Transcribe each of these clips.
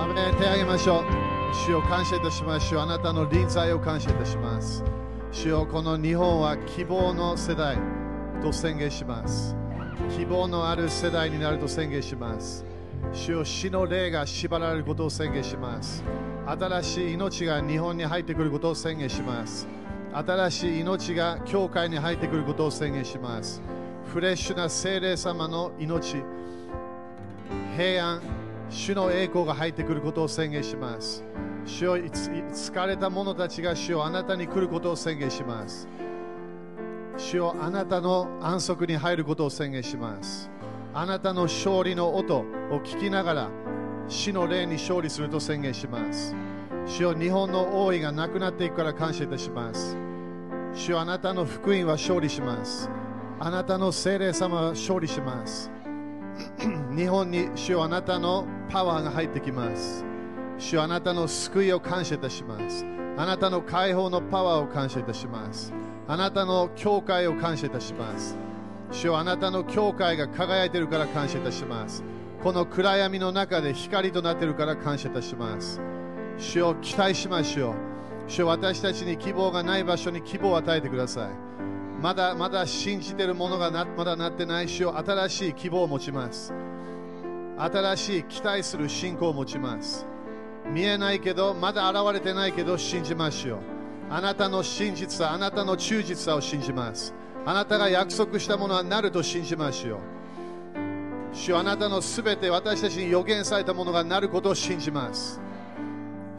アメン手を挙げましょう。主を感謝いたします。主よあなたの臨在を感謝いたします。主よこの日本は希望の世代と宣言します。希望のある世代になると宣言します。主よ死の霊が縛られることを宣言します。新しい命が日本に入ってくることを宣言します。新しい命が教会に入ってくることを宣言します。フレッシュな精霊様の命。平安。主の栄光が入ってくることを宣言します。主よ疲れた者たちが主よあなたに来ることを宣言します。主よあなたの安息に入ることを宣言します。あなたの勝利の音を聞きながら死の霊に勝利すると宣言します。主よ日本の王位がなくなっていくから感謝いたします。主よあなたの福音は勝利します。あなたの精霊様は勝利します。日本に主よあなたのパワーが入ってきます。主あなたの救いを感謝いたします。あなたの解放のパワーを感謝いたします。あなたの教会を感謝いたします。主よあなたの教会が輝いているから感謝いたします。この暗闇の中で光となっているから感謝いたします。主を期待しましょう主よ私たちに希望がない場所に希望を与えてください。まだまだ信じているものがなまだなってない。主よ新しい希望を持ちます。新しい期待する信仰を持ちます。見えないけどまだ現れてないけど信じましょう。あなたの真実さあなたの忠実さを信じます。あなたが約束したものはなると信じましょう。主あなたのすべて私たちに予言されたものがなることを信じます。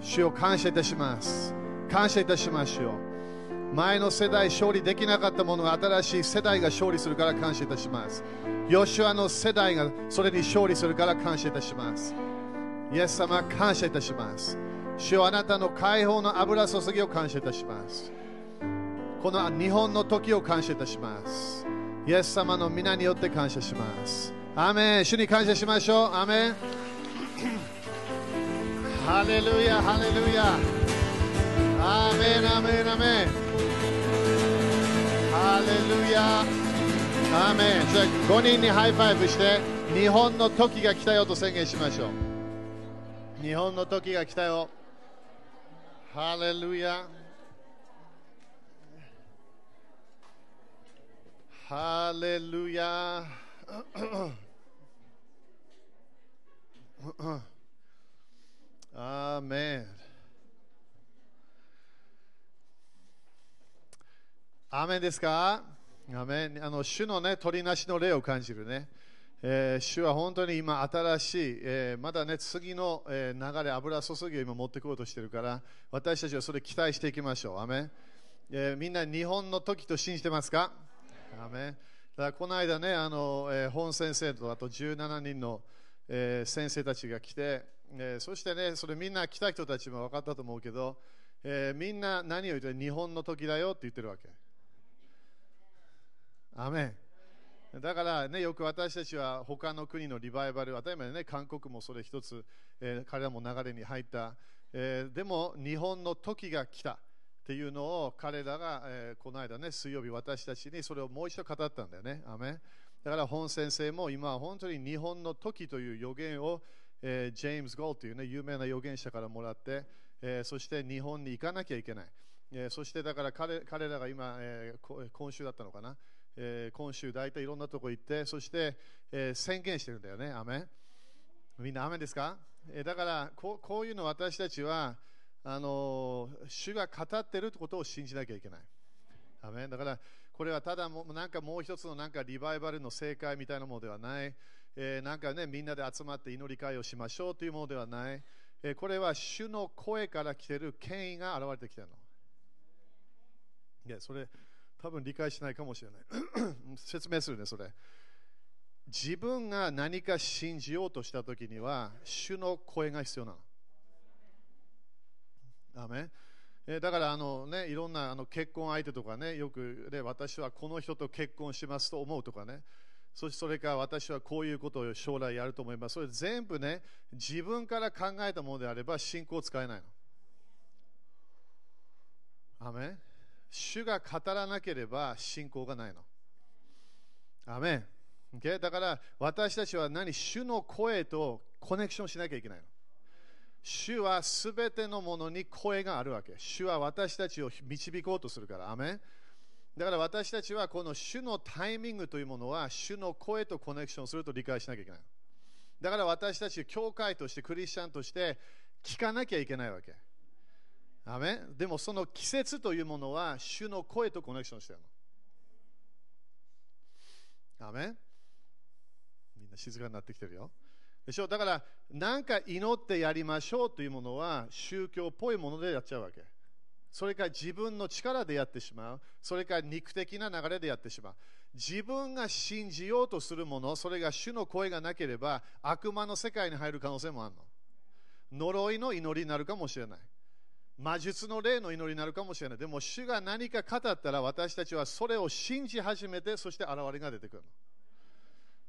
主を感謝いたします。感謝いたしましょう。前の世代勝利できなかったものが新しい世代が勝利するから感謝いたします。ヨシュアの世代がそれに勝利するから感謝いたします。イエス様感謝いたします。主よあなたの解放の油注ぎを感謝いたします。この日本の時を感謝いたします。イエス様の皆によって感謝します。アメン。主に感謝しましょう。アメン。ハレルヤハレルヤ。アーメンアメンアメン。ハレルヤ。アーメンじゃ5人に high five して日本の時が来たよと宣言しましょう。日本の時が来たよ。ハレルヤハレルヤアーメンアーメンですか？アメあの主のね、取りなしの霊を感じるね。えー、主は本当に今新しい、えー、まだね、次の、えー、流れ、油注ぎを今持ってこようとしてるから、私たちはそれ期待していきましょう。アメンえー、みんな日本の時と信じてますか？アメだからこの間ね、あのえー、本先生とあと17人の、えー、先生たちが来て、えー、そしてね、それみんな来た人たちも分かったと思うけど、えー、みんな何を言って日本の時だよって言ってるわけ。アメンだからね、よく私たちは他の国のリバイバル、当たり前ね、韓国もそれ一つ、えー、彼らも流れに入った、えー、でも日本の時が来たっていうのを彼らが、えー、この間ね、水曜日私たちにそれをもう一度語ったんだよね。アメンだから本先生も今は本当に日本の時という予言を、えー、ジェームズ・ゴールという、ね、有名な預言者からもらって、えー、そして日本に行かなきゃいけない。えー、そしてだから彼らが今、え、今週だったのかな、えー、今週大体いろんなとこ行って、そして、えー、宣言してるんだよね。アメみんなアメですか、えー、だからこういうの私たちはあの主が語ってるってことを信じなきゃいけない。アメだからこれはただもなんかもう一つのなんかリバイバルの正解みたいなものではない、えー、なんかねみんなで集まって祈り会をしましょうというものではない、えー、これは主の声から来ている権威が現れてきてるの。いやそれ多分理解しないかもしれない。説明するねそれ。自分が何か信じようとした時には主の声が必要なの。アメえだからあの、ね、いろんなあの結婚相手とかねよく、ね、私はこの人と結婚しますと思うとかね。そしてそれから私はこういうことを将来やると思います。それ全部ね自分から考えたものであれば信仰を使えないの。アメ主が語らなければ信仰がないの。アメン。Okay? だから私たちは何主の声とコネクションしなきゃいけないの。主はすべてのものに声があるわけ。主は私たちを導こうとするから。アメンだから私たちはこの主のタイミングというものは主の声とコネクションすると理解しなきゃいけない。だから私たち、教会として、クリスチャンとして聞かなきゃいけないわけ。アメでもその季節というものは主の声とコネクションしてるの。アメみんな静かになってきてるよ。でしょ？だから、なんか祈ってやりましょうというものは宗教っぽいものでやっちゃうわけ。それから自分の力でやってしまう。それから肉的な流れでやってしまう。自分が信じようとするもの、それが主の声がなければ悪魔の世界に入る可能性もあるの。呪いの祈りになるかもしれない。魔術の霊の祈りになるかもしれない。でも主が何か語ったら私たちはそれを信じ始めて、そして現れが出てくる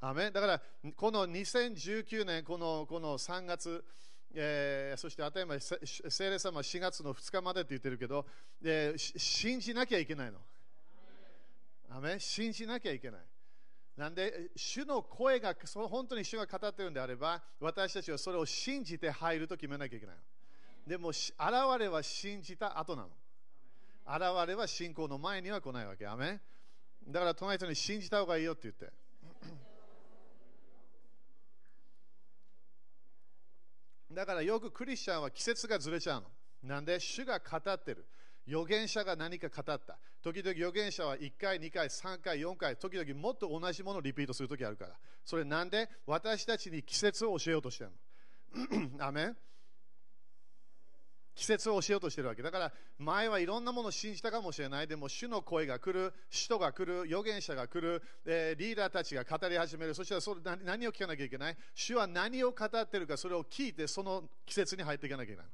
の。アメだから、この2019年、このこの3月、えー、そして当たり前、聖霊様は4月の2日までって言ってるけど、えー、信じなきゃいけないの。アメ信じなきゃいけない。なんで、主の声が、その本当に主が語ってるんであれば、私たちはそれを信じて入ると決めなきゃいけない。でも、現れは信じた後なの。現れは信仰の前には来ないわけ。アメだから隣人に信じた方がいいよって言って。だからよくクリスチャンは季節がずれちゃうの。なんで主が語ってる。預言者が何か語った。時々預言者は1回、2回、3回、4回、時々もっと同じものをリピートするときあるから。それなんで？私たちに季節を教えようとしてるの。アメン季節を教えようとしてるわけ。だから前はいろんなものを信じたかもしれない。でも主の声が来る人が来る預言者が来る、えー、リーダーたちが語り始める。そしたらそれ何を聞かなきゃいけない？主は何を語ってるかそれを聞いてその季節に入っていかなきゃいけない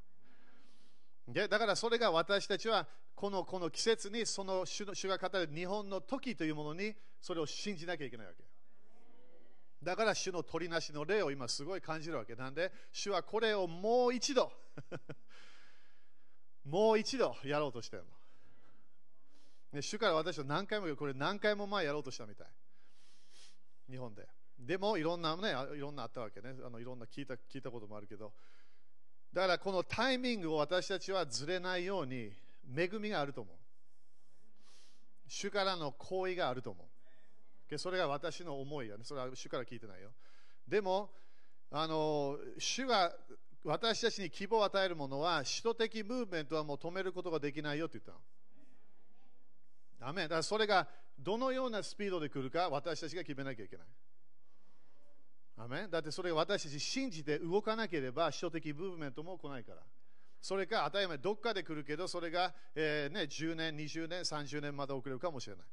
でだからそれが私たちはこのこの季節にその主の主が語る日本の時というものにそれを信じなきゃいけないわけ。だから主の取りなしの例を今すごい感じるわけ。なんで？主はこれをもう一度もう一度やろうとしてるの。ね、主から私は何回もこれ何回も前やろうとしたみたい。日本で。でもいろんなね、いろんなあったわけね。あのいろんな聞いた聞いたこともあるけど。だからこのタイミングを私たちはずれないように恵みがあると思う。主からの行為があると思う。それが私の思いやね。それは主から聞いてないよ。でも、あの主が私たちに希望を与えるものは、首都的ムーブメントはもう止めることができないよって言ったの。アメだからそれがどのようなスピードで来るか、私たちが決めなきゃいけない。アメだってそれが私たち信じて動かなければ、首都的ムーブメントも来ないから。それか当たり前、どっかで来るけど、それが、えーね、10年、20年、30年まで遅れるかもしれない。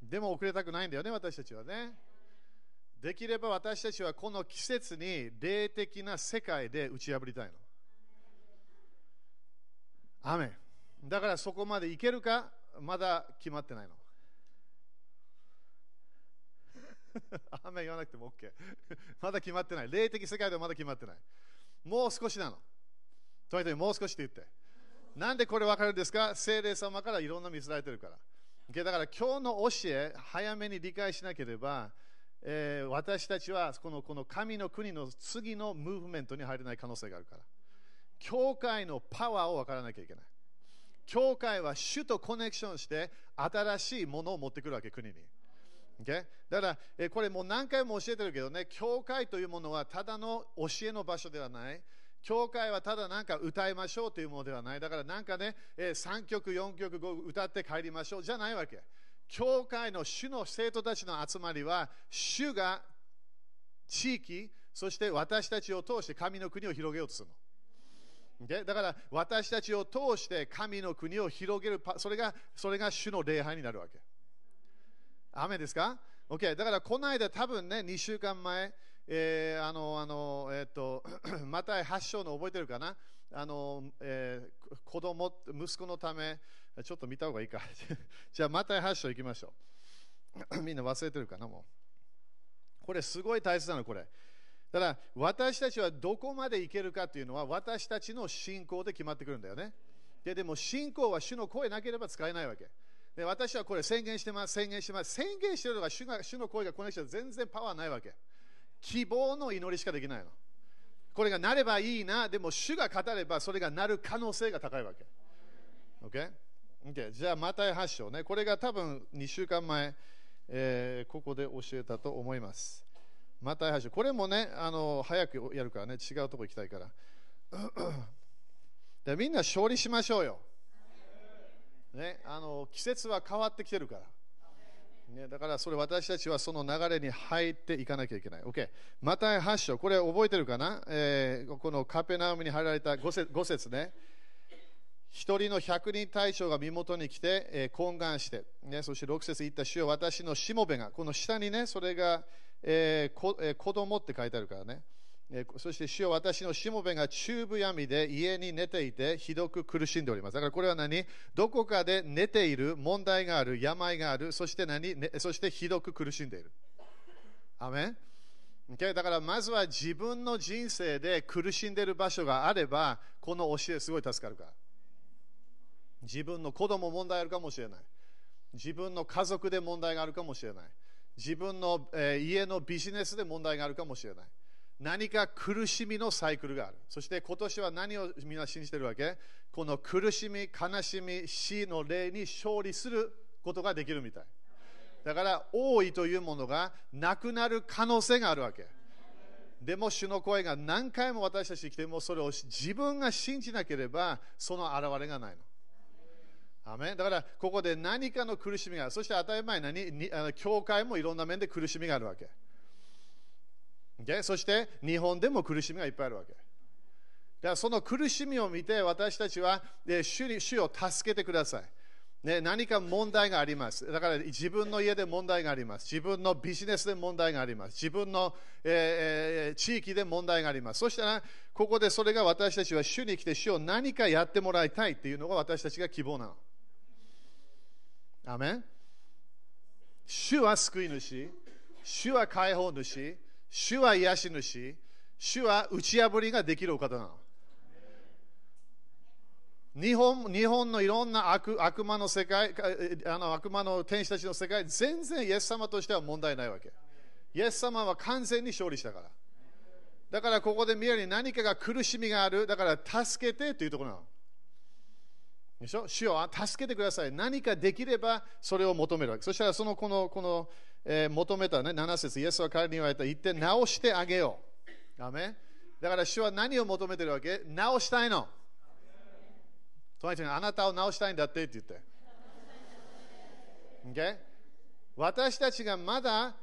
でも遅れたくないんだよね、私たちはね。できれば私たちはこの季節に霊的な世界で打ち破りたいの。アメだからそこまでいけるか？まだ決まってないの。雨言わなくても OK。まだ決まってない。霊的世界ではまだ決まってない。もう少しなの。とにかくもう少しって言って。なんでこれ分かるんですか？精霊様からいろんな見せられてるから。だから今日の教え、早めに理解しなければ、えー、私たちはこのこの神の国の次のムーブメントに入れない可能性があるから。教会のパワーを分からなきゃいけない。教会は主とコネクションして新しいものを持ってくるわけ、国に。Okay? だから、えこれもう何回も教えてるけどね、教会というものはただの教えの場所ではない。教会はただなんか歌いましょうというものではない。だからなんかね、え3曲、4曲歌って帰りましょうじゃないわけ。教会の主の生徒たちの集まりは、主が地域、そして私たちを通して神の国を広げようとするの。でだから私たちを通して神の国を広げる、それがそれが主の礼拝になるわけ。雨ですか ?OK。だからこの間多分ね、2週間前、えー、あの、あの、えっ、ー、と、また発祥の覚えてるかな？あの、えー、子供、息子のため、ちょっと見た方がいいか。じゃあ、また8章行きましょう。みんな忘れてるかな、もう。これ、すごい大切なの、これ。だから、私たちはどこまで行けるかというのは、私たちの信仰で決まってくるんだよね。ででも、信仰は主の声なければ使えないわけ。で私はこれ宣言してます、宣言してます。宣言してるのが主が主の声がこの人は全然パワーないわけ。希望の祈りしかできないの。これがなればいいな、でも主が語ればそれがなる可能性が高いわけ。OK? Okay じゃあ、マタイ8章ね。これが多分2週間前、えー、ここで教えたと思います。マタイ8章。これもね、あの早くやるからね、違うとこ行きたいから。でみんな勝利しましょうよ。ね、あの季節は変わってきてるから。ね、だからそれ私たちはその流れに入っていかなきゃいけない。OK。また8章、これ覚えてるかな、えー、このカペナウムに入られた5節 ,5 節ね。一人の百人隊長が身元に来て、えー、懇願して、ね、そして6節言った主よ私のしもべが、この下にね、それが、えーこえー、子供って書いてあるからね。そして主よ私のしもべが中部闇で家に寝ていてひどく苦しんでおります。だからこれは何？どこかで寝ている問題がある、病がある、そして何、ね、そしてひどく苦しんでいる。アメン？だからまずは自分の人生で苦しんでいる場所があればこの教えすごい助かるから。自分の子供問題あるかもしれない。自分の家族で問題があるかもしれない。自分の、えー、家のビジネスで問題があるかもしれない。何か苦しみのサイクルがある。そして今年は何をみんな信じてるわけ？この苦しみ、悲しみ、死の霊に勝利することができるみたい。だから王位というものがなくなる可能性があるわけ。でも主の声が何回も私たちに来てもそれを自分が信じなければその現れがないの。アメだからここで何かの苦しみがある。そして当たり前ににあの教会もいろんな面で苦しみがあるわけ。o そして日本でも苦しみがいっぱいあるわけ。だからその苦しみを見て私たちは主に主を助けてください。ね、何か問題があります。だから自分の家で問題があります。自分のビジネスで問題があります。自分の、えー、地域で問題があります。そしたら、ここでそれが私たちは主に来て主を何かやってもらいたいっていうのが私たちが希望なの。アメン主は救い主、主は解放主、主は癒し主、主は打ち破りができるお方なの。日本日本のいろんな悪悪魔の世界あの、悪魔の天使たちの世界、全然イエス様としては問題ないわけ。イエス様は完全に勝利したから。だからここで見えるに何かが苦しみがある、だから助けてというところなの。でしょ？主よ助けてください。何かできればそれを求めるわけ。そしたらそのこのこのえー、求めたね、7節イエスは彼に言われた。言って直してあげよう。アメだから主は何を求めてるわけ？直したいの。隣人にあなたを直したいんだってって言って。Okay? 私たちがまだ、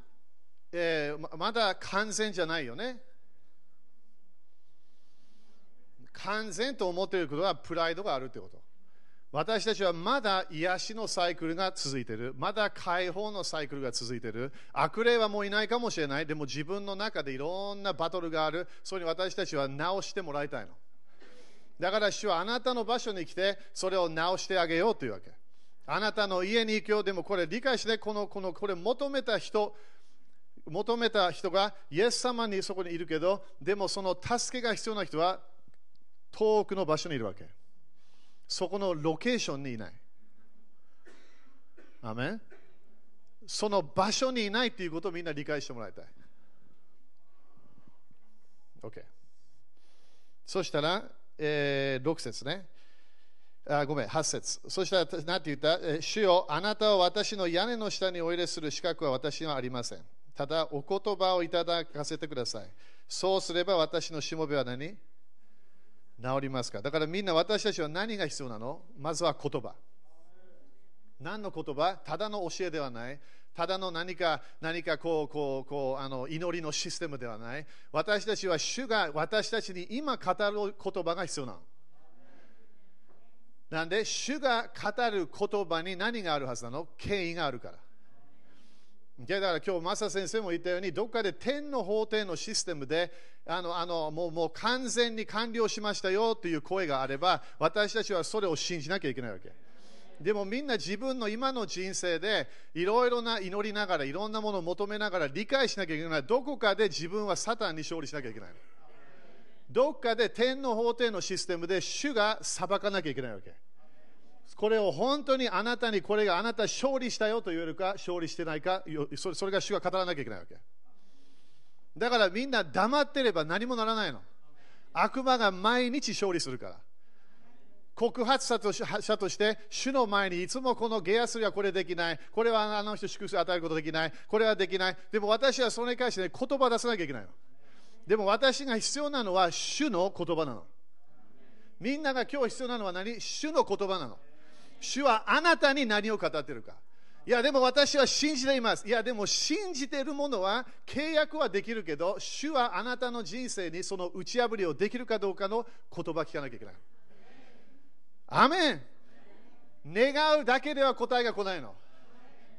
えー、まだ完全じゃないよね。完全と思っていることはプライドがあるってこと。私たちはまだ癒しのサイクルが続いている。まだ解放のサイクルが続いている。悪霊はもういないかもしれない。でも自分の中でいろんなバトルがある。それに私たちは直してもらいたいの。だから主はあなたの場所に来て、それを直してあげようというわけ。あなたの家に行くよ。でもこれ理解して、この、この、これ求めた人、求めた人がイエス様にそこにいるけど、でもその助けが必要な人は遠くの場所にいるわけ。そこのロケーションにいない。アメその場所にいないということをみんな理解してもらいたい。OK。そしたら、えー、6節ね。あごめん、8節そしたら、何て言った、主よ、あなたを私の屋根の下にお入れする資格は私にはありません。ただ、お言葉をいただかせてください。そうすれば私のしもべは何？治りますか？だからみんな私たちは何が必要なの？まずは言葉。何の言葉？ただの教えではない。ただの何か、何かこう、こう、こう、あの、祈りのシステムではない。私たちは主が私たちに今語る言葉が必要なの。なんで、主が語る言葉に何があるはずなの？権威があるから。だから今日、マサ先生も言ったように、どっかで天の法廷のシステムで、あのあのもうもう完全に完了しましたよという声があれば、私たちはそれを信じなきゃいけないわけ。でもみんな自分の今の人生でいろいろな祈りながら、いろんなものを求めながら理解しなきゃいけない。どこかで自分はサタンに勝利しなきゃいけない。どっかで天の法廷のシステムで主が裁かなきゃいけないわけ。これを本当にあなたにこれがあなた勝利したよと言えるか勝利してないかそれが主が語らなきゃいけないわけ。だからみんな黙ってれば何もならないの。悪魔が毎日勝利するから。告発者として主の前にいつもこのゲアスリはこれできない。これはあの人祝福を与えることできない。これはできない。でも私はそれに関して、ね、言葉出さなきゃいけないの。でも私が必要なのは主の言葉なの。みんなが今日必要なのは何？主の言葉なの。主はあなたに何を語ってるか。いやでも私は信じています。いやでも信じているものは契約はできるけど主はあなたの人生にその打ち破りをできるかどうかの言葉聞かなきゃいけない。アメン。願うだけでは答えが来ないの。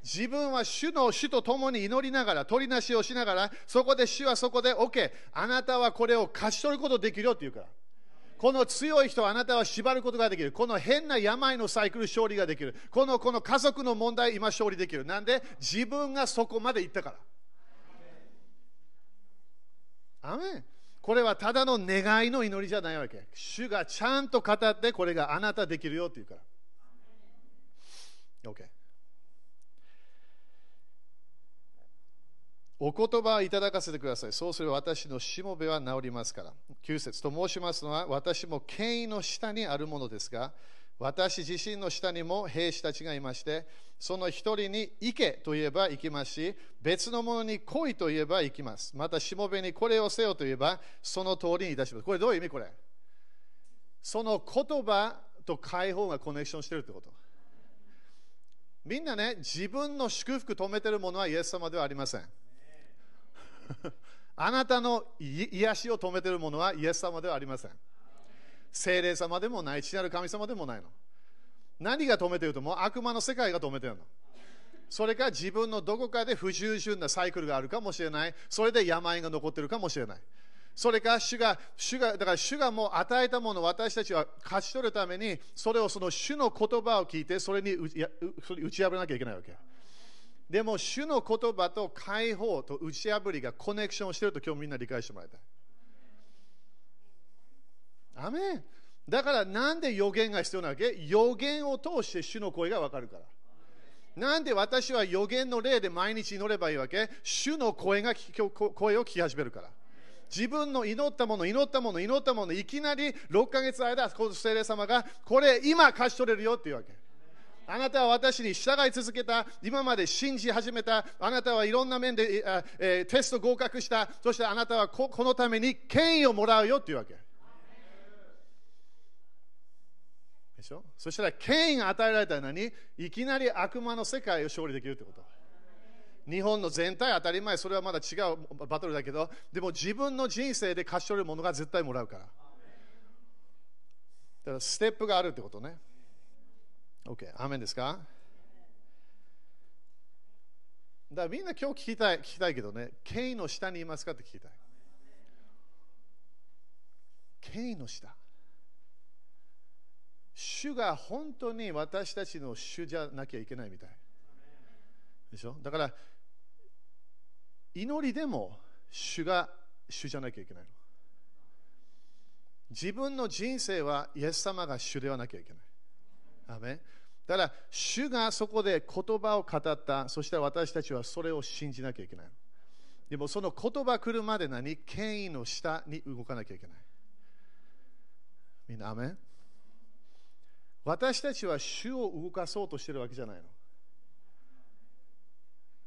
自分は主の主と共に祈りながら、取りなしをしながら、そこで主はそこで OK、あなたはこれを勝ち取ることできるよって言うから。この強い人あなたは縛ることができる。この変な病のサイクル勝利ができる。このこの家族の問題今勝利できる。なんで？自分がそこまで行ったから。アメンこれはただの願いの祈りじゃないわけ。主がちゃんと語ってこれがあなたできるよって言うから。OK。お言葉をいただかせてください。そうすれば私のしもべは治りますから。9節と申しますのは、私も権威の下にあるものですが、私自身の下にも兵士たちがいまして、その一人に行けと言えば行きますし、別のものに来いと言えば行きます。また、しもべにこれをせよと言えば、その通りにいたします。これどういう意味これ？その言葉と解放がコネクションしてるってこと。みんなね、自分の祝福止めてるものはイエス様ではありません。あなたの癒しを止めてるものはイエス様ではありません。精霊様でもない、父なる神様でもないの。何が止めてると、もう？悪魔の世界が止めてるの。それか自分のどこかで不従順なサイクルがあるかもしれない。それで病が残ってるかもしれない。それか主が、主が、だから主がもう与えたものを私たちは勝ち取るために、それをその主の言葉を聞いて、それに打ち破らなきゃいけないわけ。でも、主の言葉と解放と打ち破りがコネクションしてると今日みんな理解してもらいたい。アメンだからなんで予言が必要なわけ？予言を通して主の声がわかるから。なんで私は予言の例で毎日祈ればいいわけ？主の声が声を聞き始めるから。自分の祈ったもの、祈ったもの、祈ったもの、いきなり6ヶ月間、この聖霊様がこれ今貸し取れるよっていうわけ。あなたは私に従い続けた、今まで信じ始めた、あなたはいろんな面で、え、テスト合格した、そしてあなたはここのために権威をもらうよっていうわけ。でしょ？そしたら権威が与えられたのにいきなり悪魔の世界を勝利できるってこと。日本の全体当たり前それはまだ違うバトルだけどでも自分の人生で勝ち取るものが絶対もらうから。だからステップがあるってことね。OK アーメンですか?だからみんな今日聞きたい聞きたいけどね権威の下にいますかって聞きたい権威の下主が本当に私たちの主じゃなきゃいけないみたい。でしょ?だから、祈りでも主が主じゃなきゃいけないの。自分の人生はイエス様が主ではなきゃいけない。アメだから、主がそこで言葉を語った、そして私たちはそれを信じなきゃいけない。でもその言葉来るまで何？権威の下に動かなきゃいけない。みんな、アメ私たちは主を動かそうとしてるわけじゃないの。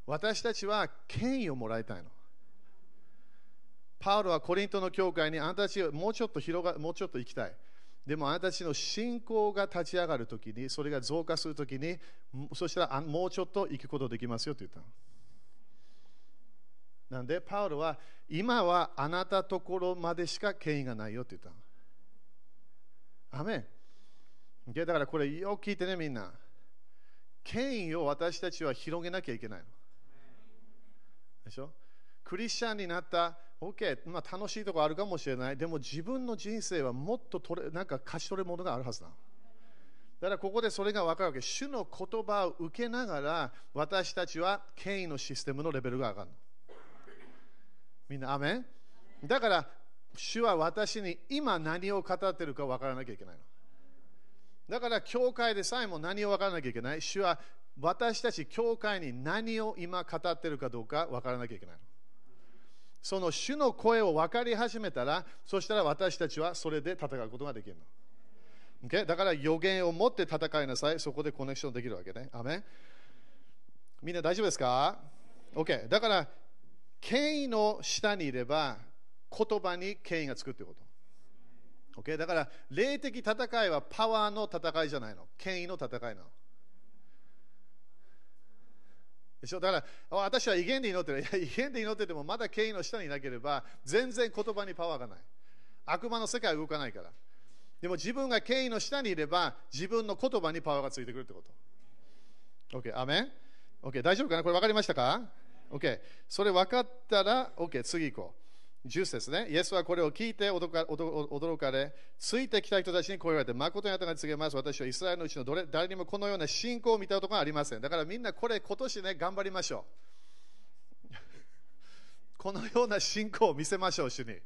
私たちは権威をもらいたいの。パウロはコリントの教会にあなたたちはもうちょっと広がもうちょっと行きたい。でもあなたたちの信仰が立ち上がるときに、それが増加するときに、そしたらもうちょっと行くことできますよと言ったの。なんで、パウロは今はあなたところまでしか権威がないよと言ったの。アメンだからこれよく聞いてねみんな権威を私たちは広げなきゃいけないのでしょ？クリスチャンになった OK、まあ、楽しいところあるかもしれない。でも自分の人生はもっと取れなんか勝ち取るものがあるはずだだからここでそれが分かるわけ。主の言葉を受けながら私たちは権威のシステムのレベルが上がるの。みんなアメン？だから主は私に今何を語ってるか分からなきゃいけないの。だから教会でさえも何を分からなきゃいけない。主は私たち教会に何を今語ってるかどうか分からなきゃいけないの。その主の声を分かり始めたら、そしたら私たちはそれで戦うことができるの。Okay? だから予言を持って戦いなさい。そこでコネクションできるわけね。アメみんな大丈夫ですか ?OK。だから、権威の下にいれば、言葉に権威がつくってこと。OK。だから、霊的戦いはパワーの戦いじゃないの。権威の戦いなの。でしょ？だから私は威厳で祈ってる。いや、威厳で祈っててもまだ権威の下にいなければ全然言葉にパワーがない。悪魔の世界は動かないから。でも自分が権威の下にいれば自分の言葉にパワーがついてくるってこと。OK、アメン ?OK、大丈夫かな？これ分かりましたか ?OK、それ分かったら OK、次行こう。10節ね。イエスはこれを聞いて驚かれ、ついてきた人たちにこう言われて、誠にあなたが告げます。私はイスラエルのうちのどれ誰にもこのような信仰を見たことがありません。だからみんなこれ今年ね、頑張りましょう。このような信仰を見せましょう、主に。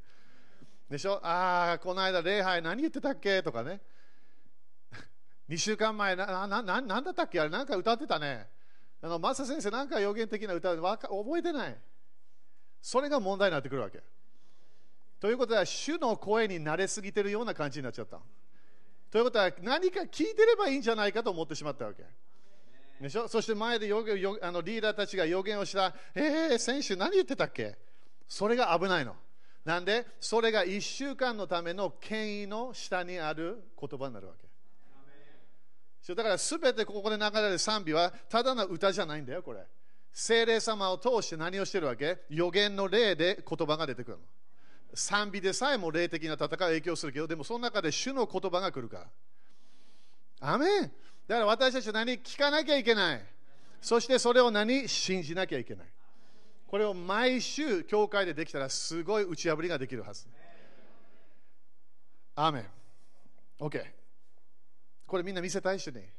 でしょ？ああ、この間礼拝何言ってたっけ？とかね。2週間前ななな、なんだったっけ？あれなんか歌ってたね。あの、マサ先生なんか予言的な歌覚えてない。それが問題になってくるわけ。ということは、主の声に慣れすぎてるような感じになっちゃった。ということは、何か聞いてればいいんじゃないかと思ってしまったわけ。でしょ？そして前でよよあのリーダーたちが予言をした、えー、先週何言ってたっけ？それが危ないの。なんで、それが1週間のための権威の下にある言葉になるわけ。だから全てここで流れる賛美はただの歌じゃないんだよ、これ。精霊様を通して何をしてるわけ？予言の霊で言葉が出てくるの。賛美でさえも霊的な戦いを影響するけど、でもその中で主の言葉が来るから。アメンだから私たちは何聞かなきゃいけない。そしてそれを何信じなきゃいけない。これを毎週、教会でできたらすごい打ち破りができるはず。アーメン。OK。これみんな見せたいしね。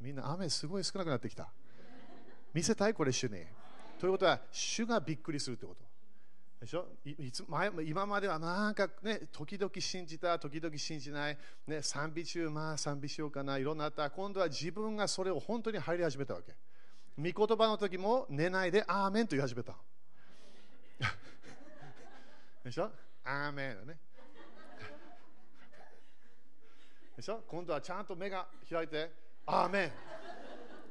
みんな雨すごい少なくなってきた。見せたいこれ主に。ということは、主がびっくりするってこと。でしょ？いつ前今まではなんかね、時々信じた、時々信じない、ね、賛美中、まあ賛美しようかな、いろんなあった。今度は自分がそれを本当に入り始めたわけ。御言葉の時も寝ないで、アーメンと言い始めた。でしょ？アーメンね。でしょ？今度はちゃんと目が開いて、アーメン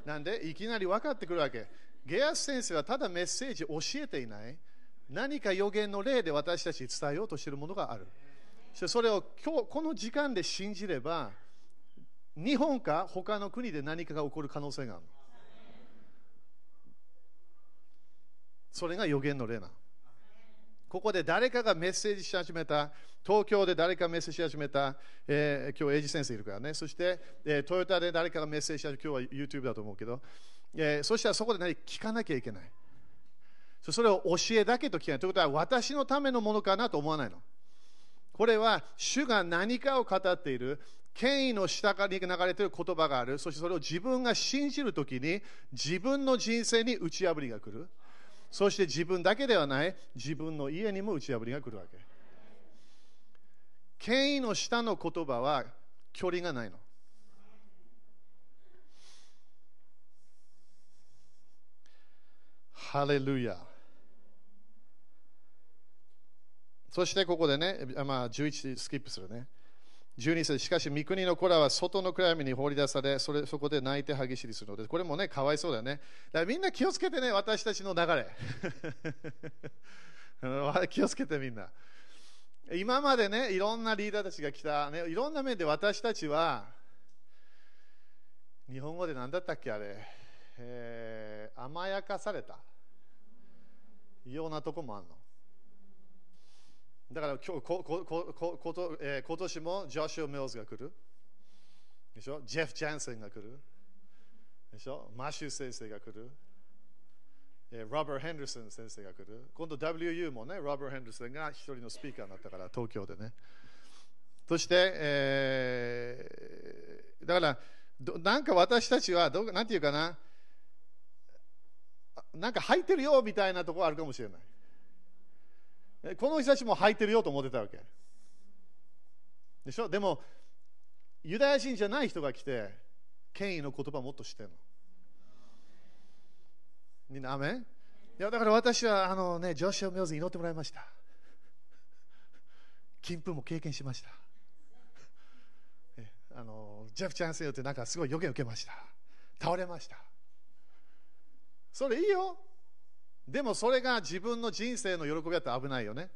なんで、いきなり分かってくるわけ。ゲアス先生はただメッセージ教えていない。何か予言の例で私たちに伝えようとしているものがある。それを今日この時間で信じれば、日本か他の国で何かが起こる可能性がある。それが予言の例な。ここで誰かがメッセージし始めた、東京で誰かメッセージし始めた、えー、今日、エイジ先生いるからね、そして、えー、トヨタで誰かがメッセージし始めた、今日は YouTube だと思うけど、えー、そしたらそこで何聞かなきゃいけない。それを教えだけと聞かない。ということは、私のためのものかなと思わないの。これは、主が何かを語っている、権威の下に流れている言葉がある。そしてそれを自分が信じるときに、自分の人生に打ち破りが来る。そして自分だけではない、自分の家にも打ち破りが来るわけ。権威の下の言葉は距離がないの。ハレルヤ。そしてここでね、まあ、11スキップするね。12節しかし、三国の子らは外の暗闇に放り出され、それそこで泣いて激しりするので、これもね、かわいそうだよね。だからみんな気をつけてね、私たちの流れ。気をつけてみんな。今までね、いろんなリーダーたちが来た、ね、いろんな面で私たちは、日本語で何だったっけ、あれ、えー、甘やかされたようなとこもあるの。だから今日ここここと、えー、今年もジョシュ・ミルズが来る。でしょ？ジェフ・ジャンセンが来る。でしょ？マシュー先生が来る。えー、ロバー・ヘンダーソン先生が来る。今度 WU もね、ロバー・ヘンダーソンが一人のスピーカーになったから、東京でね。そして、えー、だからど、なんか私たちはど、なんていうかな、なんか入ってるよみたいなところあるかもしれない。この人たちも履いてるよと思ってたわけ。でしょ？でも、ユダヤ人じゃない人が来て、権威の言葉もっと知ってるの。みんな、アメいやだから私はあの、ね、ジョシュア・ミルズに祈ってもらいました。金粉も経験しました。あのジェフ・チャンスによってなんかすごい予言を受けました。倒れました。それいいよ。でもそれが自分の人生の喜びだったら危ないよね。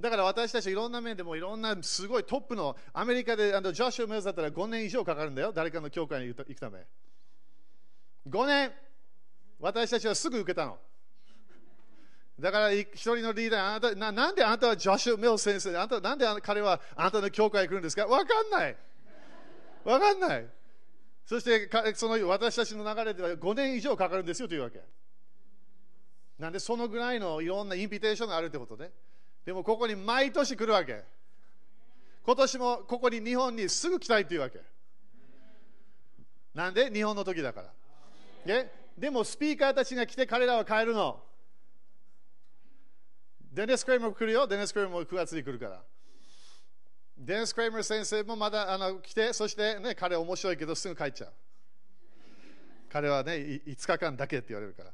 だから私たちいろんな面でもいろんなすごいトップのアメリカであのジョシュ・メルズだったら5年以上かかるんだよ、誰かの教会に行くため。5年、私たちはすぐ受けたの。だから一人のリーダーあなたな、なんであなたはジョシュ・メル先生、あなたなんで彼はあなたの教会に来るんですか？わかんない。わかんない。そしてその私たちの流れでは5年以上かかるんですよというわけ。なんでそのぐらいのいろんなインビテーションがあるってことね。でもここに毎年来るわけ。今年もここに日本にすぐ来たいというわけ。なんで日本の時だから。ででもスピーカーたちが来て彼らは帰るの。デネス・クレイマーも来るよ。デネス・クレイマーも9月に来るから。デネス・クレイマー先生もまだあの来て、そして、ね、彼面白いけどすぐ帰っちゃう。彼はね、5日間だけって言われるから。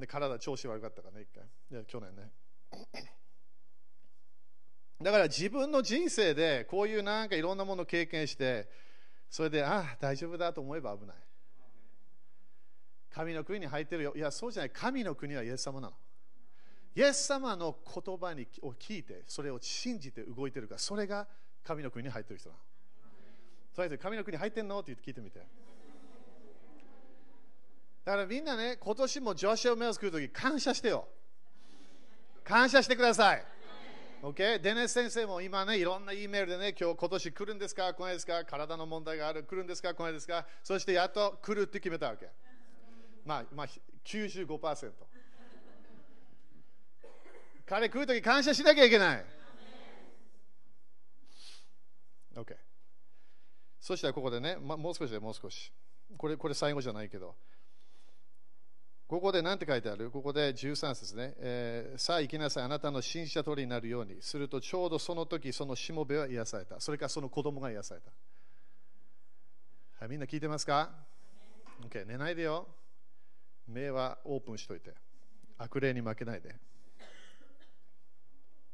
で体調子悪かったかね、一回。いや去年ね。だから自分の人生でこういうなんかいろんなものを経験して、それで、ああ、大丈夫だと思えば危ない。神の国に入ってるよ。いや、そうじゃない。神の国はイエス様なの。イエス様の言葉にを聞いて、それを信じて動いてるから、それが神の国に入ってる人なの。とりあえず、神の国に入ってんの？って聞いてみて。だからみんなね、今年もジョシュを目を作るとき、感謝してよ。感謝してください。OK? デネス先生も今ね、いろんな E メールでね、今日今年来るんですか？来ないですか？体の問題がある来るんですか？来ないですか？そしてやっと来るって決めたわけ。まあ、まあ、95%。彼来るとき感謝しなきゃいけない。OK。そしたらここでね、ま、もう少しでもう少し。これこれ最後じゃないけど。ここで何て書いてある？ここで13節ね、えー、さあ行きなさい、あなたの信じた通りになるように。するとちょうどその時、そのしもべは癒された。それからその子供が癒された。はい、みんな聞いてますか ?OK、寝ないでよ。目はオープンしといて。悪霊に負けないで。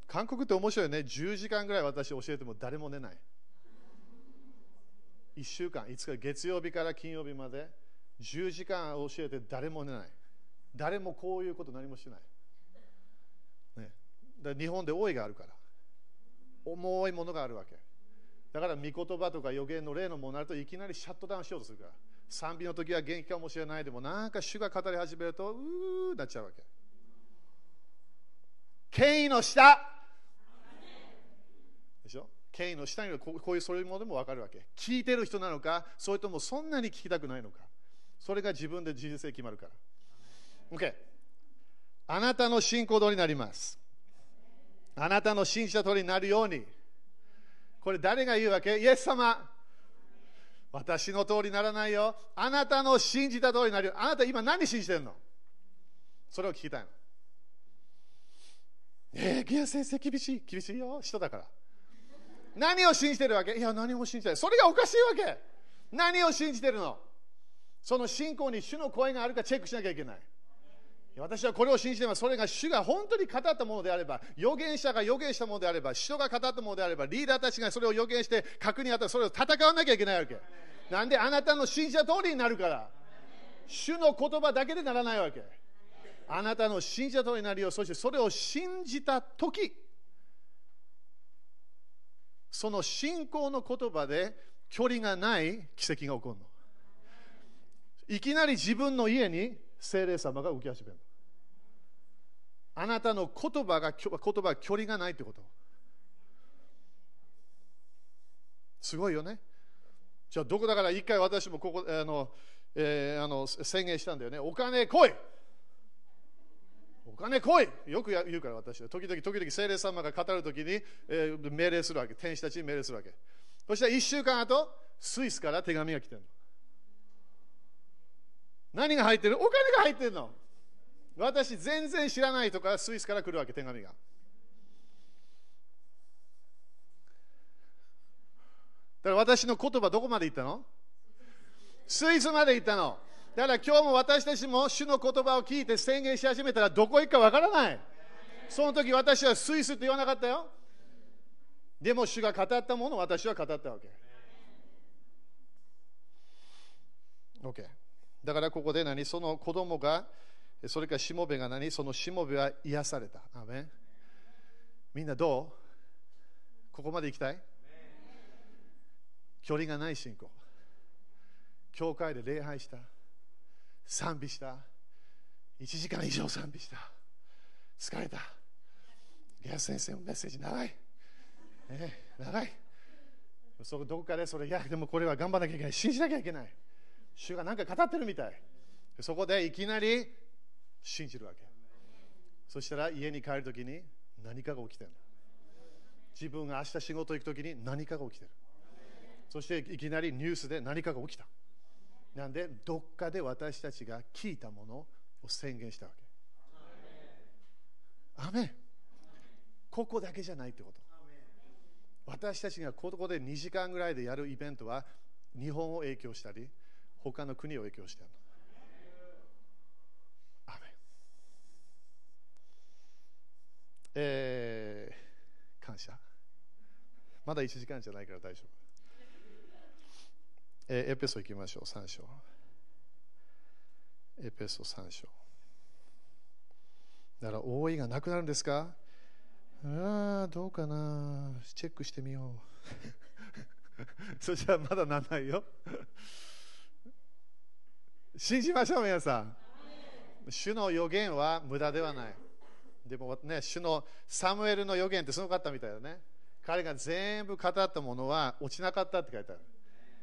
韓国って面白いね。10時間ぐらい私教えても誰も寝ない。1週間、5日、月曜日から金曜日まで10時間教えて誰も寝ない。誰もこういうこと何もしない。ね、だ日本で多いがあるから。重いものがあるわけ。だから、御言葉とか予言の例のものになるといきなりシャットダウンしようとするから。賛美の時は元気かもしれないでも、なんか主が語り始めると、うーなっちゃうわけ。権威の下でしょ？権威の下にはこういうそういうものでも分かるわけ。聞いてる人なのか、それともそんなに聞きたくないのか。それが自分で人生決まるから。OK。あなたの信仰通りになります。あなたの信じた通りになるように。これ誰が言うわけ？イエス様。私の通りにならないよ。あなたの信じた通りになるよ。あなた今何信じてるの？それを聞きたいの。えー、ギア先生厳しい。厳しいよ。人だから。何を信じてるわけ？いや、何も信じてない。それがおかしいわけ。何を信じてるの？その信仰に主の声があるかチェックしなきゃいけない。私はこれを信じています。それが主が本当に語ったものであれば、預言者が預言したものであれば、人が語ったものであれば、リーダーたちがそれを預言して確認あったら、それを戦わなきゃいけないわけ。なんであなたの信じた通りになるから。主の言葉だけでならないわけ。あなたの信じた通りになるよ。そしてそれを信じたとき、その信仰の言葉で距離がない奇跡が起こるの。いきなり自分の家に精霊様が浮き始める。あなたの言葉が言葉距離がないってこと。すごいよね。じゃあどこだから一回私もここあの、えー、あの宣言したんだよね。お金来いお金来いよく言うから私は。時々、時々聖霊様が語るときに、えー、命令するわけ。天使たちに命令するわけ。そしたら1週間後、スイスから手紙が来てるの。何が入ってる？お金が入ってるの。私全然知らないとかスイスから来るわけ、手紙が。だから私の言葉どこまで行ったの？スイスまで行ったの。だから今日も私たちも主の言葉を聞いて宣言し始めたらどこ行くかわからない。その時私はスイスって言わなかったよ。でも主が語ったものを私は語ったわけ。OK。だからここで何？その子供が、それからしもべが何？そのしもべは癒された。アメンみんなどう？ここまで行きたい？距離がない信仰。教会で礼拝した。賛美した。1時間以上賛美した。疲れた。ギャス先生のメッセージ長い。ね、長い。そどこかで？それ、いや、でもこれは頑張らなきゃいけない。信じなきゃいけない。主が何か語ってるみたい。そこでいきなり信じるわけ。そしたら家に帰るときに何かが起きてる。自分が明日仕事行くときに何かが起きてる。そしていきなりニュースで何かが起きた。なんで、どっかで私たちが聞いたものを宣言したわけ。アメここだけじゃないってこと。私たちがここで2時間ぐらいでやるイベントは日本を影響したり、他の国を影響してるアえー、感謝。まだ1時間じゃないから大丈夫。えー、エペソ行きましょう、3章。エペソ3章。だから、覆いがなくなるんですか？ああ、どうかな。チェックしてみよう。そしたらまだなんないよ。信じましょう、皆さん。主の予言は無駄ではない。でもね、主のサムエルの予言ってすごかったみたいだね。彼が全部語ったものは落ちなかったって書いてある。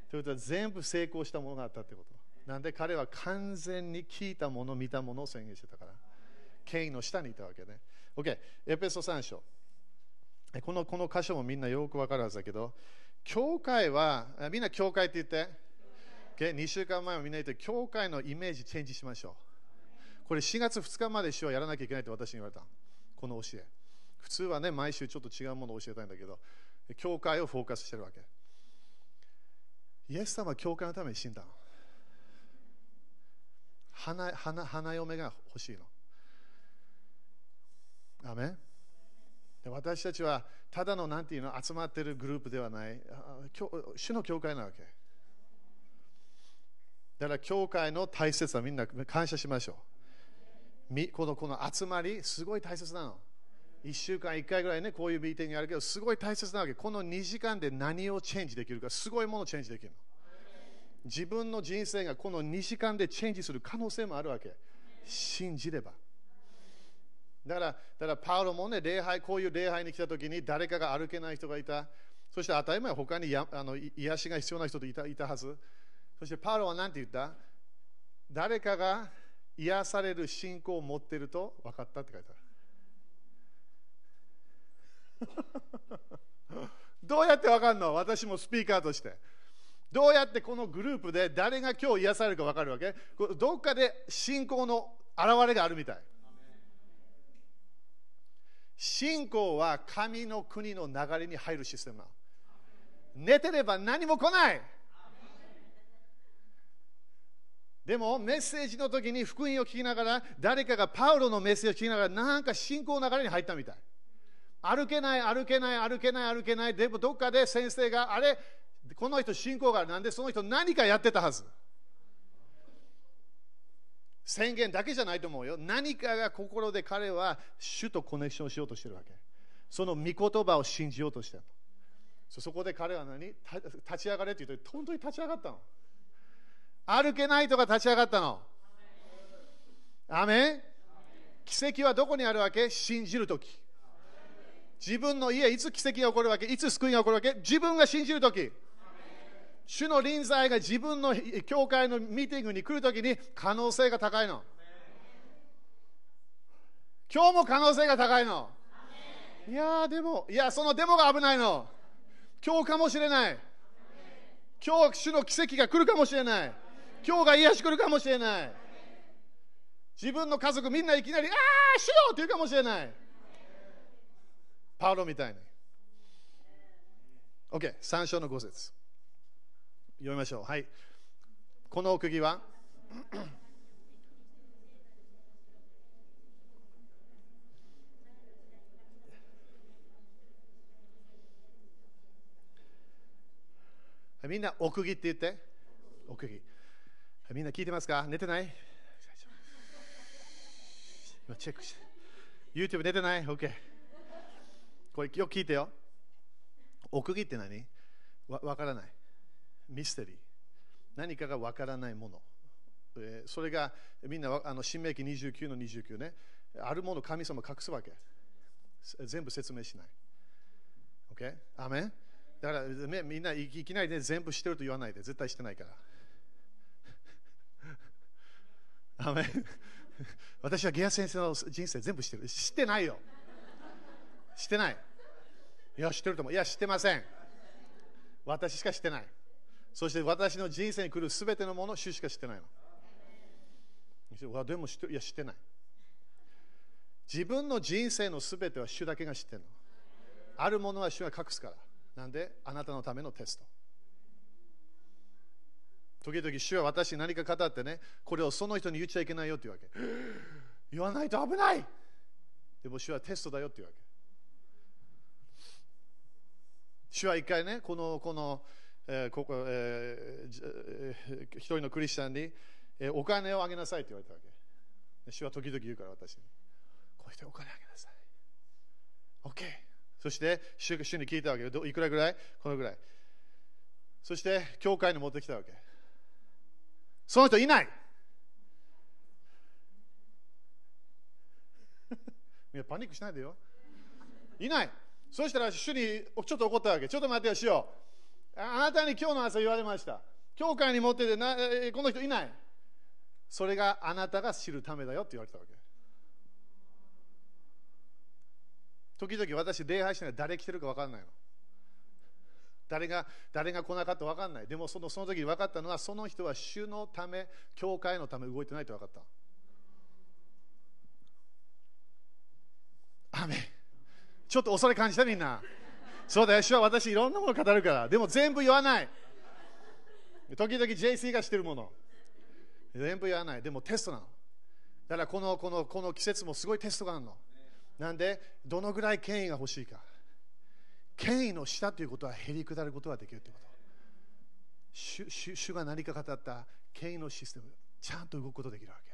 ということは全部成功したものがあったってこと。なんで彼は完全に聞いたもの、見たものを宣言してたから。権威の下にいたわけね。OK、エペソ3章。このこの箇所もみんなよくわかるはずだけど、教会は、みんな教会って言って、o 2週間前もみんな言って、教会のイメージチェンジしましょう。これ4月2日まで主はやらなきゃいけないと私に言われた。この教え。普通はね、毎週ちょっと違うものを教えたいんだけど、教会をフォーカスしてるわけ。イエス様は教会のために死んだ花花花嫁が欲しいの。アメで私たちはただのなんていうの集まっているグループではない、主の教会なわけ。だから教会の大切さみんな感謝しましょう。このこの集まり、すごい大切なの。1週間1回ぐらいね、こういうミーティングやるけど、すごい大切なわけ。この2時間で何をチェンジできるか、すごいものをチェンジできるの。自分の人生がこの2時間でチェンジする可能性もあるわけ。信じれば。だから、だからパウロもね、礼拝、こういう礼拝に来た時に誰かが歩けない人がいた。そして当たり前、他にやあの癒しが必要な人といたいたはず。そしてパウロは何て言った？誰かが癒される信仰を持っていると分かったって書いてある。どうやって分かるの？私もスピーカーとして。どうやってこのグループで誰が今日癒されるか分かるわけ？どっかで信仰の現れがあるみたい。信仰は神の国の流れに入るシステムなの。寝てれば何も来ない。でもメッセージの時に福音を聞きながら誰かがパウロのメッセージを聞きながらなんか信仰の流れに入ったみたい。歩けない歩けない歩けない歩けない。でもどっかで先生があれこの人信仰がある。なんでその人何かやってたはず。宣言だけじゃないと思うよ。何かが心で彼は主とコネクションしようとしてるわけ。その御言葉を信じようとしてるそこで彼は何？立ち上がれって言って本当に立ち上がったの。歩けない人が立ち上がったの。アメ奇跡はどこにあるわけ？信じるとき。自分の家、いつ奇跡が起こるわけ？いつ救いが起こるわけ？自分が信じるとき。主の臨在が自分の教会のミーティングに来るときに可能性が高いの。今日も可能性が高いの。いやでも、いや、そのデモが危ないの。今日かもしれない。今日、主の奇跡が来るかもしれない。今日が癒し来るかもしれない。自分の家族みんないきなりああしようって言うかもしれない。パウロみたいに。OK3 章の5節。読みましょう。はい。この釘はみんな奥義って言って。奥義。みんな聞いてますか？寝てない？今チェックして YouTube 寝てない ?OK これよく聞いてよ。奥義って何？わわからない。ミステリー。何かがわからないもの、えーそれがみんなあの新明記29の29ね。あるもの神様隠すわけ。全部説明しない。OK? アメン？だからねみんないいきなり、ね、全部してると言わないで。絶対してないから。アメ私はゲア先生の人生全部してる。知ってないよ。知ってない。いや知ってると思う。いや知ってません。私しか知ってない。そして私の人生に来るすべてのもの主しか知ってないの。わでも知っていや知ってない。自分の人生のすべては主だけが知ってるの。あるものは主が隠すから。なんで？あなたのためのテスト。時々主は私に何か語ってねこれをその人に言っちゃいけないよって言うわけ。言わないと危ない。でも主はテストだよって言うわけ。主は一回ねこのこの、えーここえーえー一人のクリスチャンに、えーお金をあげなさいって言われたわけ。主は時々言うから私に。こうしてお金あげなさい。OK そして主主に聞いたわけいくらぐらい？このぐらい。そして教会に持ってきたわけ。その人いない。いやパニックしないでよ。いない。そしたら主にちょっと怒ったわけ。ちょっと待ってよしよ。うあなたに今日の朝言われました。教会に持っててなこの人いない。それがあなたが知るためだよって言われたわけ。時々私礼拝しない誰来てるか分かんないの。誰が誰が来なかった分かんない。でもそのその時に分かったのはその人は主のため教会のため動いてないと分かった。アーメンちょっと恐れ感じたみんな。そうだよ。主は私いろんなもの語るから。でも全部言わない。時々 JC がしてるもの。全部言わない。でもテストなの。だからこのこのこの季節もすごいテストがあるの。なんでどのぐらい権威が欲しいか。権威の下ということはへり下ることができるということ。主主主が何か語った。権威のシステム。ちゃんと動くことができるわけ。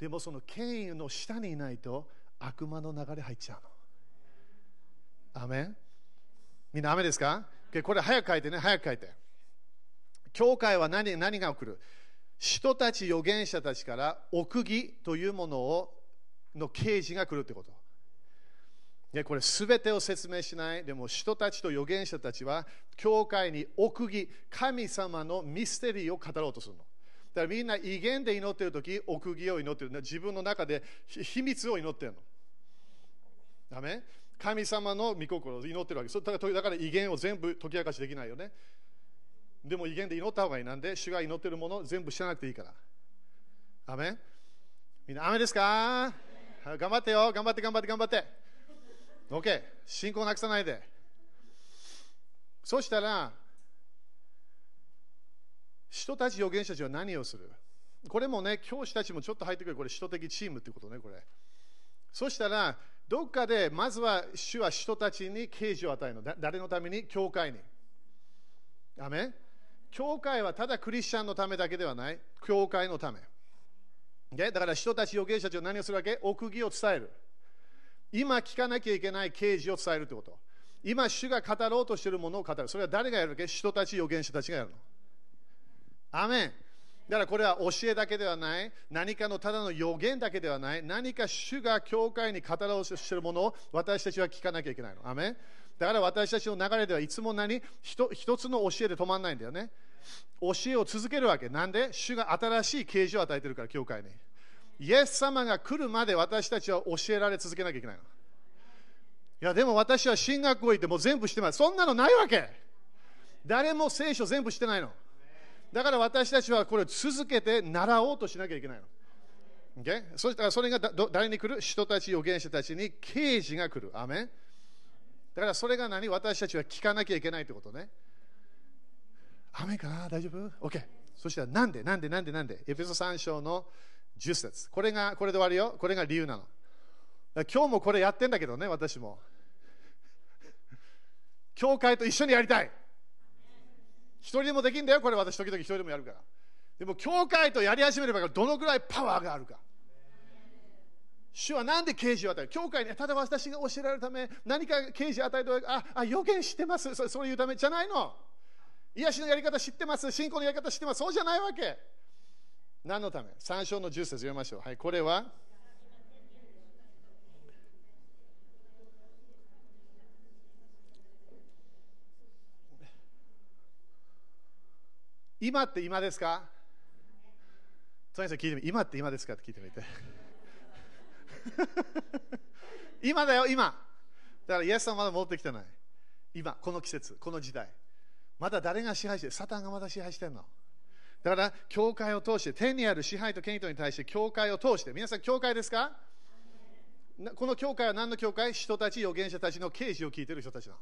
でもその権威の下にいないと悪魔の流れ入っちゃうの。アメン？みんな雨ですか？これ早く書いてね。早く書いて。教会は何何が起こる？人たち預言者たちから奥義というものをの啓示が来るってこと。でこれ全てを説明しない。でも人たちと預言者たちは教会に奥義神様のミステリーを語ろうとするの。だからみんな威厳で祈っている時奥義を祈っている。自分の中で秘密を祈っているの。ダメ？神様の御心を祈ってるわけ。だからだから威厳を全部解き明かしできないよね。でも威厳で祈った方がいい。なんで？主が祈ってるものを全部知らなくていいから。アメ？みんな雨ですか？頑張ってよ。頑張って頑張って頑張って。OK 信仰なくさないで。そしたら人たち預言者たちは何をする？これもね教師たちもちょっと入ってくる。これ人的チームってことねこれ。そしたらどっかでまずは主は人たちに啓示を与えるの。だ誰のために？教会に。アメ教会はただクリスチャンのためだけではない。教会のため。でだから人たち預言者たちは何をするわけ？奥義を伝える。今聞かなきゃいけない啓示を伝えるということ。今主が語ろうとしているものを語る。それは誰がやるわけ？人たち預言者たちがやるの。アメン。だからこれは教えだけではない。何かのただの予言だけではない。何か主が教会に語ろうとしているものを私たちは聞かなきゃいけないの。アメン。だから私たちの流れではいつも何？一一つの教えで止まらないんだよね。教えを続けるわけ。なんで？主が新しい啓示を与えているから教会に。イエス様が来るまで私たちは教えられ続けなきゃいけないのいやでも私は進学校行ってもう全部してますそんなのないわけ誰も聖書全部してないのだから私たちはこれを続けて習おうとしなきゃいけないの。Okay? そしたらそれが誰に来る人たち、預言者たちに啓示が来る。アメンだからそれが何私たちは聞かなきゃいけないってことね。アメンかな？大丈夫 ?OK。そしたらなんでなんでなんでなんで？エペソ3章の10節。これがこれで終わりよ。これが理由なの。今日もこれやってんだけどね私も。教会と一緒にやりたい。一人でもできるんだよ。これ私時々一人でもやるから。でも教会とやり始めればどのぐらいパワーがあるか。主は何で啓示を与える？教会にただ私が教えられるため何か啓示を与えるああ予言してます。そそういうためじゃないの。癒しのやり方知ってます。信仰のやり方知ってます。そうじゃないわけ。何のため？三章の10節読みましょう。はいこれは？今って今ですか？とにかく聞いてみ今って今ですかって聞いてみて。今だよ今。だからイエスさんまだ戻ってきてない。今この季節この時代。まだ誰が支配してサタンがまだ支配してんの？だから教会を通して天にある支配と権威とに対して教会を通して。皆さん教会ですか？この教会は何の教会？人たち預言者たちの啓示を聞いてる人たちの。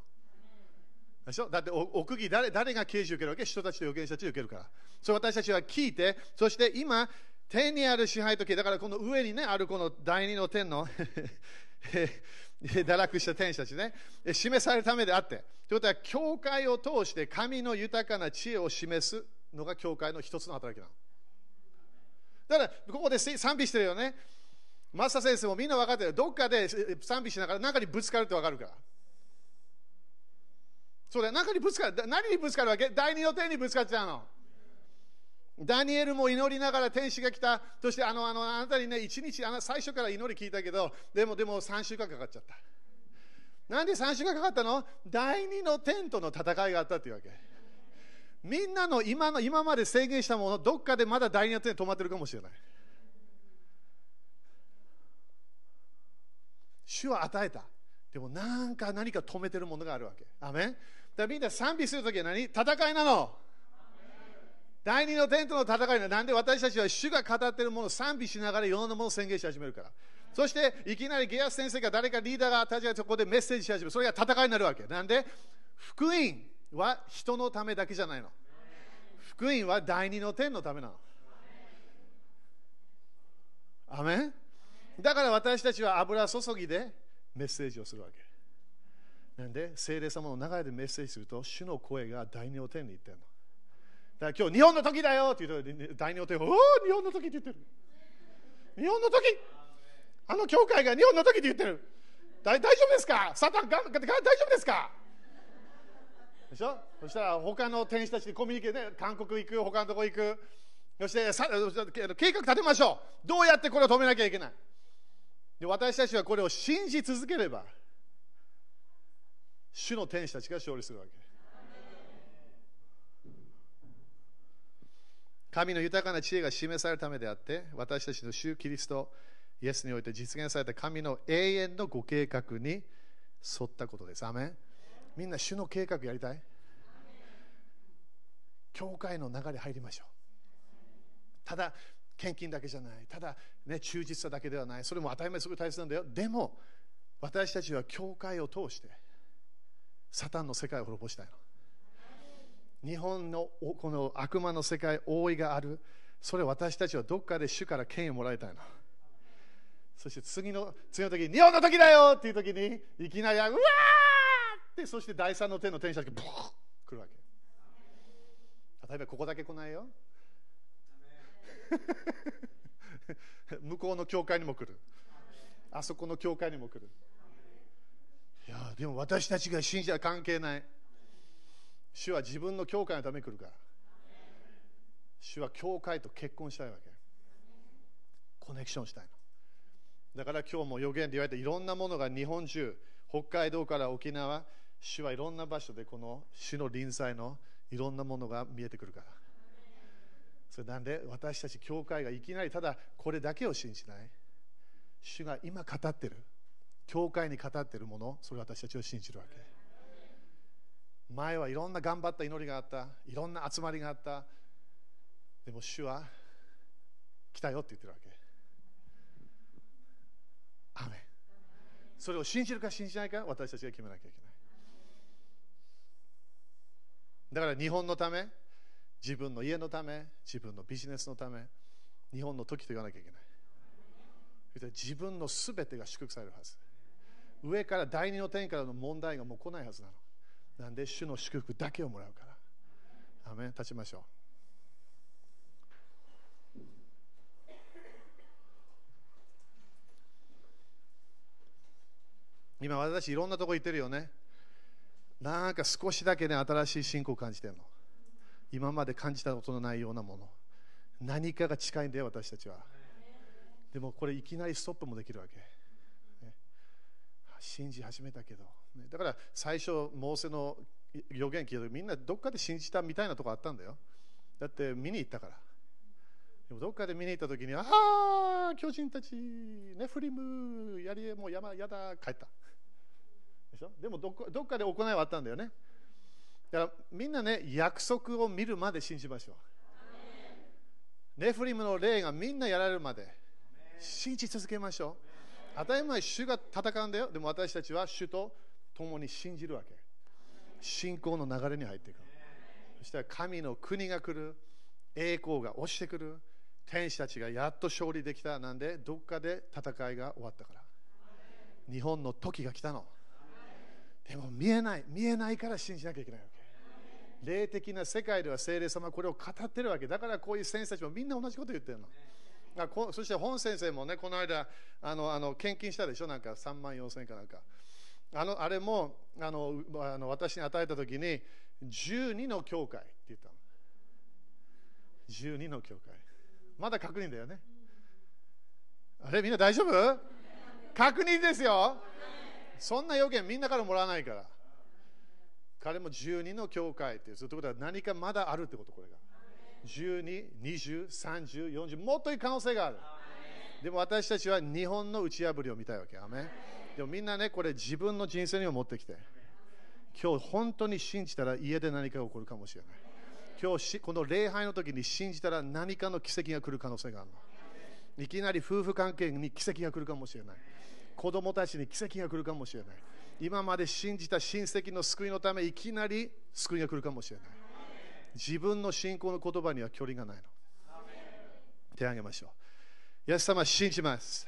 でしょ？だって奥義誰誰が刑事を受けるわけ？人たちと預言者たちを受けるから。そう私たちは聞いて、そして今、天にある支配と権だからこの上にね、あるこの第二の天の 堕落した天使たちね、示されるためであって。ということは、教会を通して神の豊かな知恵を示すのが教会の一つの働きなの。だから、ここで賛美してるよね。マスター先生もみんな分かってる。どっかで賛美しながら中にぶつかるって分かるから。そうだ、中にぶつかる。何にぶつかるわけ？第二の天にぶつかっちゃうの。ダニエルも祈りながら天使が来た。そしてあのあのあなたにね、一日あの最初から祈り聞いたけど、でもでも3週間かかっちゃった。なんで3週間かかったの？第二の天との戦いがあったというわけ。みんなの今の今まで制限したもの、どっかでまだ第二の天に止まってるかもしれない。主は与えた。でもなんか何か止めてるものがあるわけ。アメンだみんな賛美するときは何？戦いなの。第二のテントの戦いななんで私たちは主が語ってるものを賛美しながらいろんなものを宣言し始めるから。そしていきなりゲアス先生が誰かリーダーが立ち上げてそこでメッセージし始める。それが戦いになるわけ。なんで？福音は人のためだけじゃないの。福音は第二の天のためなの。アメン？だから私たちは油注ぎでメッセージをするわけ。なんで、聖霊様の流れでメッセージすると、主の声が第二の天に言ってるの。だから今日、日本の時だよって言うと、第二の天、おお、日本の時って言ってる。日本の時あの教会が日本の時って言ってる。大丈夫ですか？サタンが大丈夫ですか？でしょ？そしたら他の天使たちにコミュニケーション、韓国行く、他のとこ行く。そしてさ計画立てましょう。どうやってこれを止めなきゃいけない？で私たちはこれを信じ続ければ、主の天使たちが勝利するわけ。神の豊かな知恵が示されるためであって、私たちの主キリスト、イエスにおいて実現された神の永遠のご計画に沿ったことです。アメンみんな主の計画やりたい？教会の流れ入りましょう。ただ、献金だけじゃない、ただ、ね、忠実さだけではない、それも当たり前すごい大切なんだよ。でも、私たちは教会を通して、サタンの世界を滅ぼしたいの。日本のこの悪魔の世界、覆いがある。それ私たちはどっかで主から権威をもらいたいの。そして次の次の時に、日本の時だよっていう時に、いきなり、うわーって、そして第三の天の天使がブー来るわけ。例えばここだけ来ないよ。向こうの教会にも来る。あそこの教会にも来る。いや、でも私たちが信じた関係ない。主は自分の教会のために来るから。主は教会と結婚したいわけ。コネクションしたいの。だから今日も予言で言われていろんなものが日本中、北海道から沖縄、主はいろんな場所でこの主の臨在のいろんなものが見えてくるから。それなんで私たち教会がいきなりただこれだけを信じない。主が今語ってる。教会に語ってるものそれを私たちを信じるわけ。前はいろんな頑張った祈りがあった。いろんな集まりがあった。でも主は来たよって言ってるわけ。アそれを信じるか信じないか私たちが決めなきゃいけない。だから日本のため自分の家のため、自分のビジネスのため、日本の時と言わなきゃいけない。自分のすべてが祝福されるはず。上から第二の天からの問題がもう来ないはずなの。なんで主の祝福だけをもらうから。アメ立ちましょう。今私いろんなとこ行ってるよね。なんか少しだけね、新しい信仰を感じてるの。今まで感じたことのないようなもの。何かが近いんだよ、私たちは。でもこれいきなりストップもできるわけ。ね、信じ始めたけど。ね、だから最初、モーセの予言聞いたみんなどっかで信じたみたいなとこあったんだよ。だって見に行ったから。でもどっかで見に行った時に、ああ、巨人たち、ネフリム、やりもう山、やだ、帰った。でしょ？でもどどっかで行いはあったんだよね。だからみんなね、約束を見るまで信じましょう。ネフリムの霊がみんなやられるまで信じ続けましょう。当たり前、主が戦うんだよ。でも私たちは主と共に信じるわけ。信仰の流れに入っていく。そしたら神の国が来る。栄光が落ちてくる。天使たちがやっと勝利できた。なんで、どっかで戦いが終わったから。日本の時が来たの。でも見えない、見えないから信じなきゃいけないわけ。霊的な世界では聖霊様はこれを語ってるわけ。だからこういう先生たちもみんな同じこと言ってるの。あこそして本先生もね、この間、あのあの献金したでしょ、なんか3万4千円かなんか。あのあれもあのあの私に与えたときに、12の教会って言ったの。12の教会。まだ確認だよね。あれ、みんな大丈夫？確認ですよ。そんな予言みんなからもらわないから。彼も12の教会っていう、いうことは何かまだあるってこと、これが。12、20、30、40、もっといい可能性がある。でも私たちは日本の打ち破りを見たいわけ。アメでもみんなね、これ自分の人生にも持ってきて、今日本当に信じたら家で何か起こるかもしれない。今日この礼拝の時に信じたら何かの奇跡が来る可能性があるの。いきなり夫婦関係に奇跡が来るかもしれない。子供たちに奇跡が来るかもしれない。今まで信じた親戚の救いのため、いきなり救いが来るかもしれない。自分の信仰の言葉には距離がないの。手を挙げましょう。イエス様、信じます。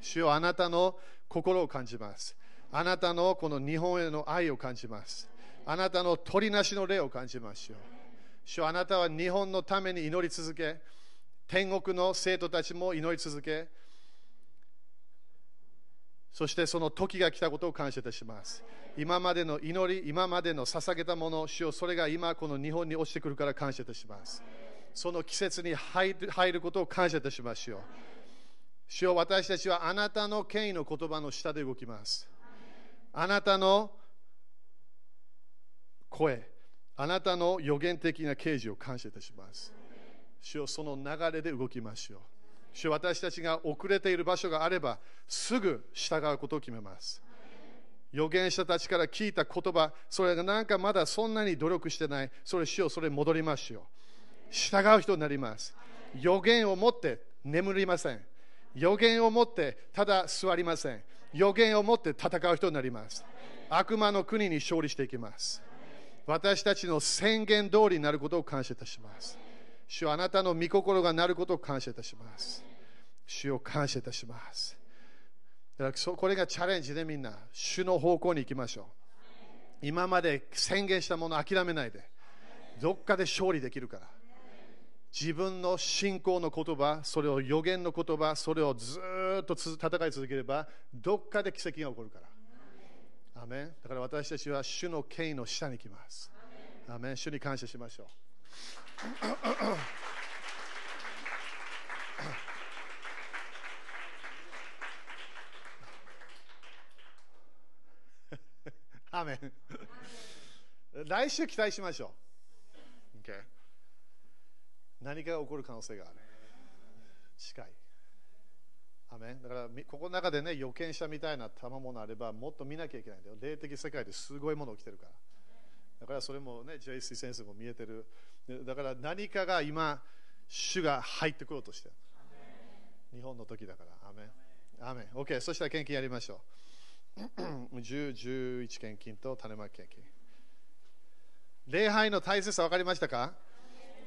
主よあなたの心を感じます。あなたのこの日本への愛を感じます。あなたの取りなしの霊を感じますよ。主あなたは日本のために祈り続け、天国の生徒たちも祈り続け、そしてその時が来たことを感謝いたします。今までの祈り、今までの捧げたもの、主よそれが今この日本に落ちてくるから感謝いたします。その季節に入ることを感謝いたしますよ。主よ私たちはあなたの権威の言葉の下で動きます。あなたの声、あなたの予言的な啓示を感謝いたします。主よその流れで動きましょう。主私たちが遅れている場所があれば、すぐ従うことを決めます。預言者たちから聞いた言葉、それがなんかまだそんなに努力してない、それ主よそれ戻りますよ。従う人になります。予言を持って眠りません。予言を持ってただ座りません。予言を持って戦う人になります。悪魔の国に勝利していきます。私たちの宣言通りになることを感謝いたします。主あなたの御心がなることを感謝いたします。主を感謝いたします。だからこれがチャレンジでみんな、主の方向に行きましょう。今まで宣言したものを諦めないで、どっかで勝利できるから。自分の信仰の言葉、それを予言の言葉、それをずっと戦い続ければ、どっかで奇跡が起こるから。アメだから私たちは主の権威の下に行きます。アメン主に感謝しましょう。アメン来週期待しましょう。Okay. 何かが起こる可能性がある。近い。アメンだから、ここの中でね、予見者みたいな賜物あれば、もっと見なきゃいけないんだよ。霊的世界ですごいもの起きてるから。だからそれもね、JC 先生も見えてる。だから何かが今、主が入ってこようとしてる。日本の時だから。アメン。アメン。OK、そしたら献金やりましょう。10、11献金と種まき献金。礼拝の大切さ分かりましたか？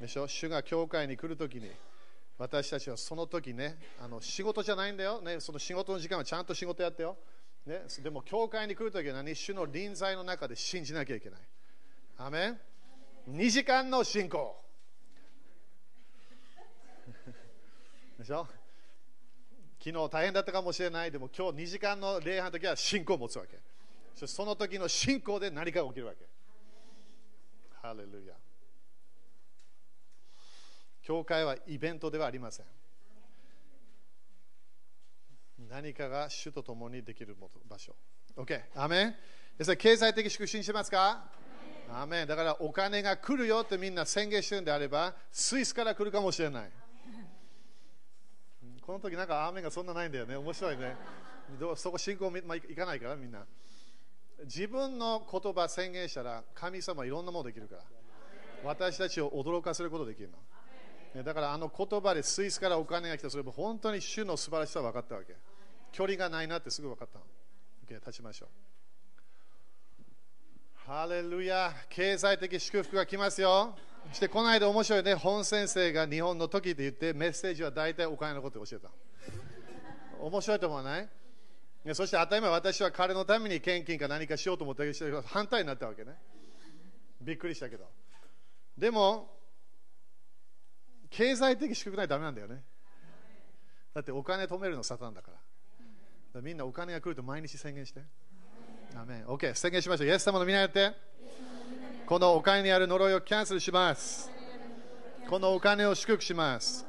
でしょ？主が教会に来るときに、私たちはその時ね、あの仕事じゃないんだよ、ね、その仕事の時間はちゃんと仕事やってよ。ね、でも、教会に来るときは何？主の臨在の中で信じなきゃいけない。アメン ?2 時間の信仰。でしょ？昨日大変だったかもしれない。でも今日2時間の礼拝の時は信仰を持つわけ。その時の信仰で何かが起きるわけ。ハレルヤ。教会はイベントではありません。何かが主と共にできる場所。OK。アメン経済的祝福してますか？アメンだからお金が来るよってみんな宣言してるんであれば、スイスから来るかもしれない。この時なんか雨がそんなないんだよね。面白いね。そこ信仰、まあ、いかないからみんな。自分の言葉宣言したら神様いろんなものできるから。私たちを驚かせることできるの。だからあの言葉でスイスからお金が来たそれも本当に主の素晴らしさは分かったわけ。距離がないなってすぐ分かったの。OK、立ちましょう。ハレルヤ経済的祝福が来ますよ。そしてこの間面白いね、本先生が日本の時で言ってメッセージは大体お金のことを教えた。面白いと思わない？そして当たり前私は彼のために献金か何かしようと思ったけど反対になったわけね。びっくりしたけど。でも、経済的祝福ないとダメなんだよね。だってお金止めるのサタンだから。からみんなお金が来ると毎日宣言して。アメン OK、宣言しましょう。イエス様の皆によって、このお金にある呪いをキャンセルします。このお金を祝福します。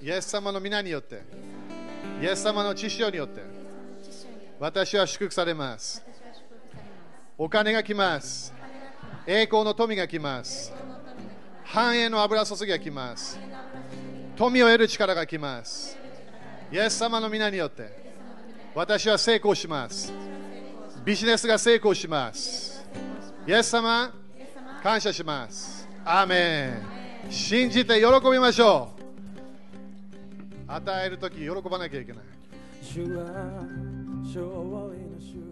イエス様の皆によって、イエス様の知識によって、私は祝福されます。お金が来ます。栄光の富が来ます。繁栄の油注ぎが来ます。富を得る力が来ます。イエス様の皆によって、私は成功します。ビジネスが成功します。イエス様、感謝します。アーメン。信じて喜びましょう。与えるとき喜ばなきゃいけない。主は勝利の主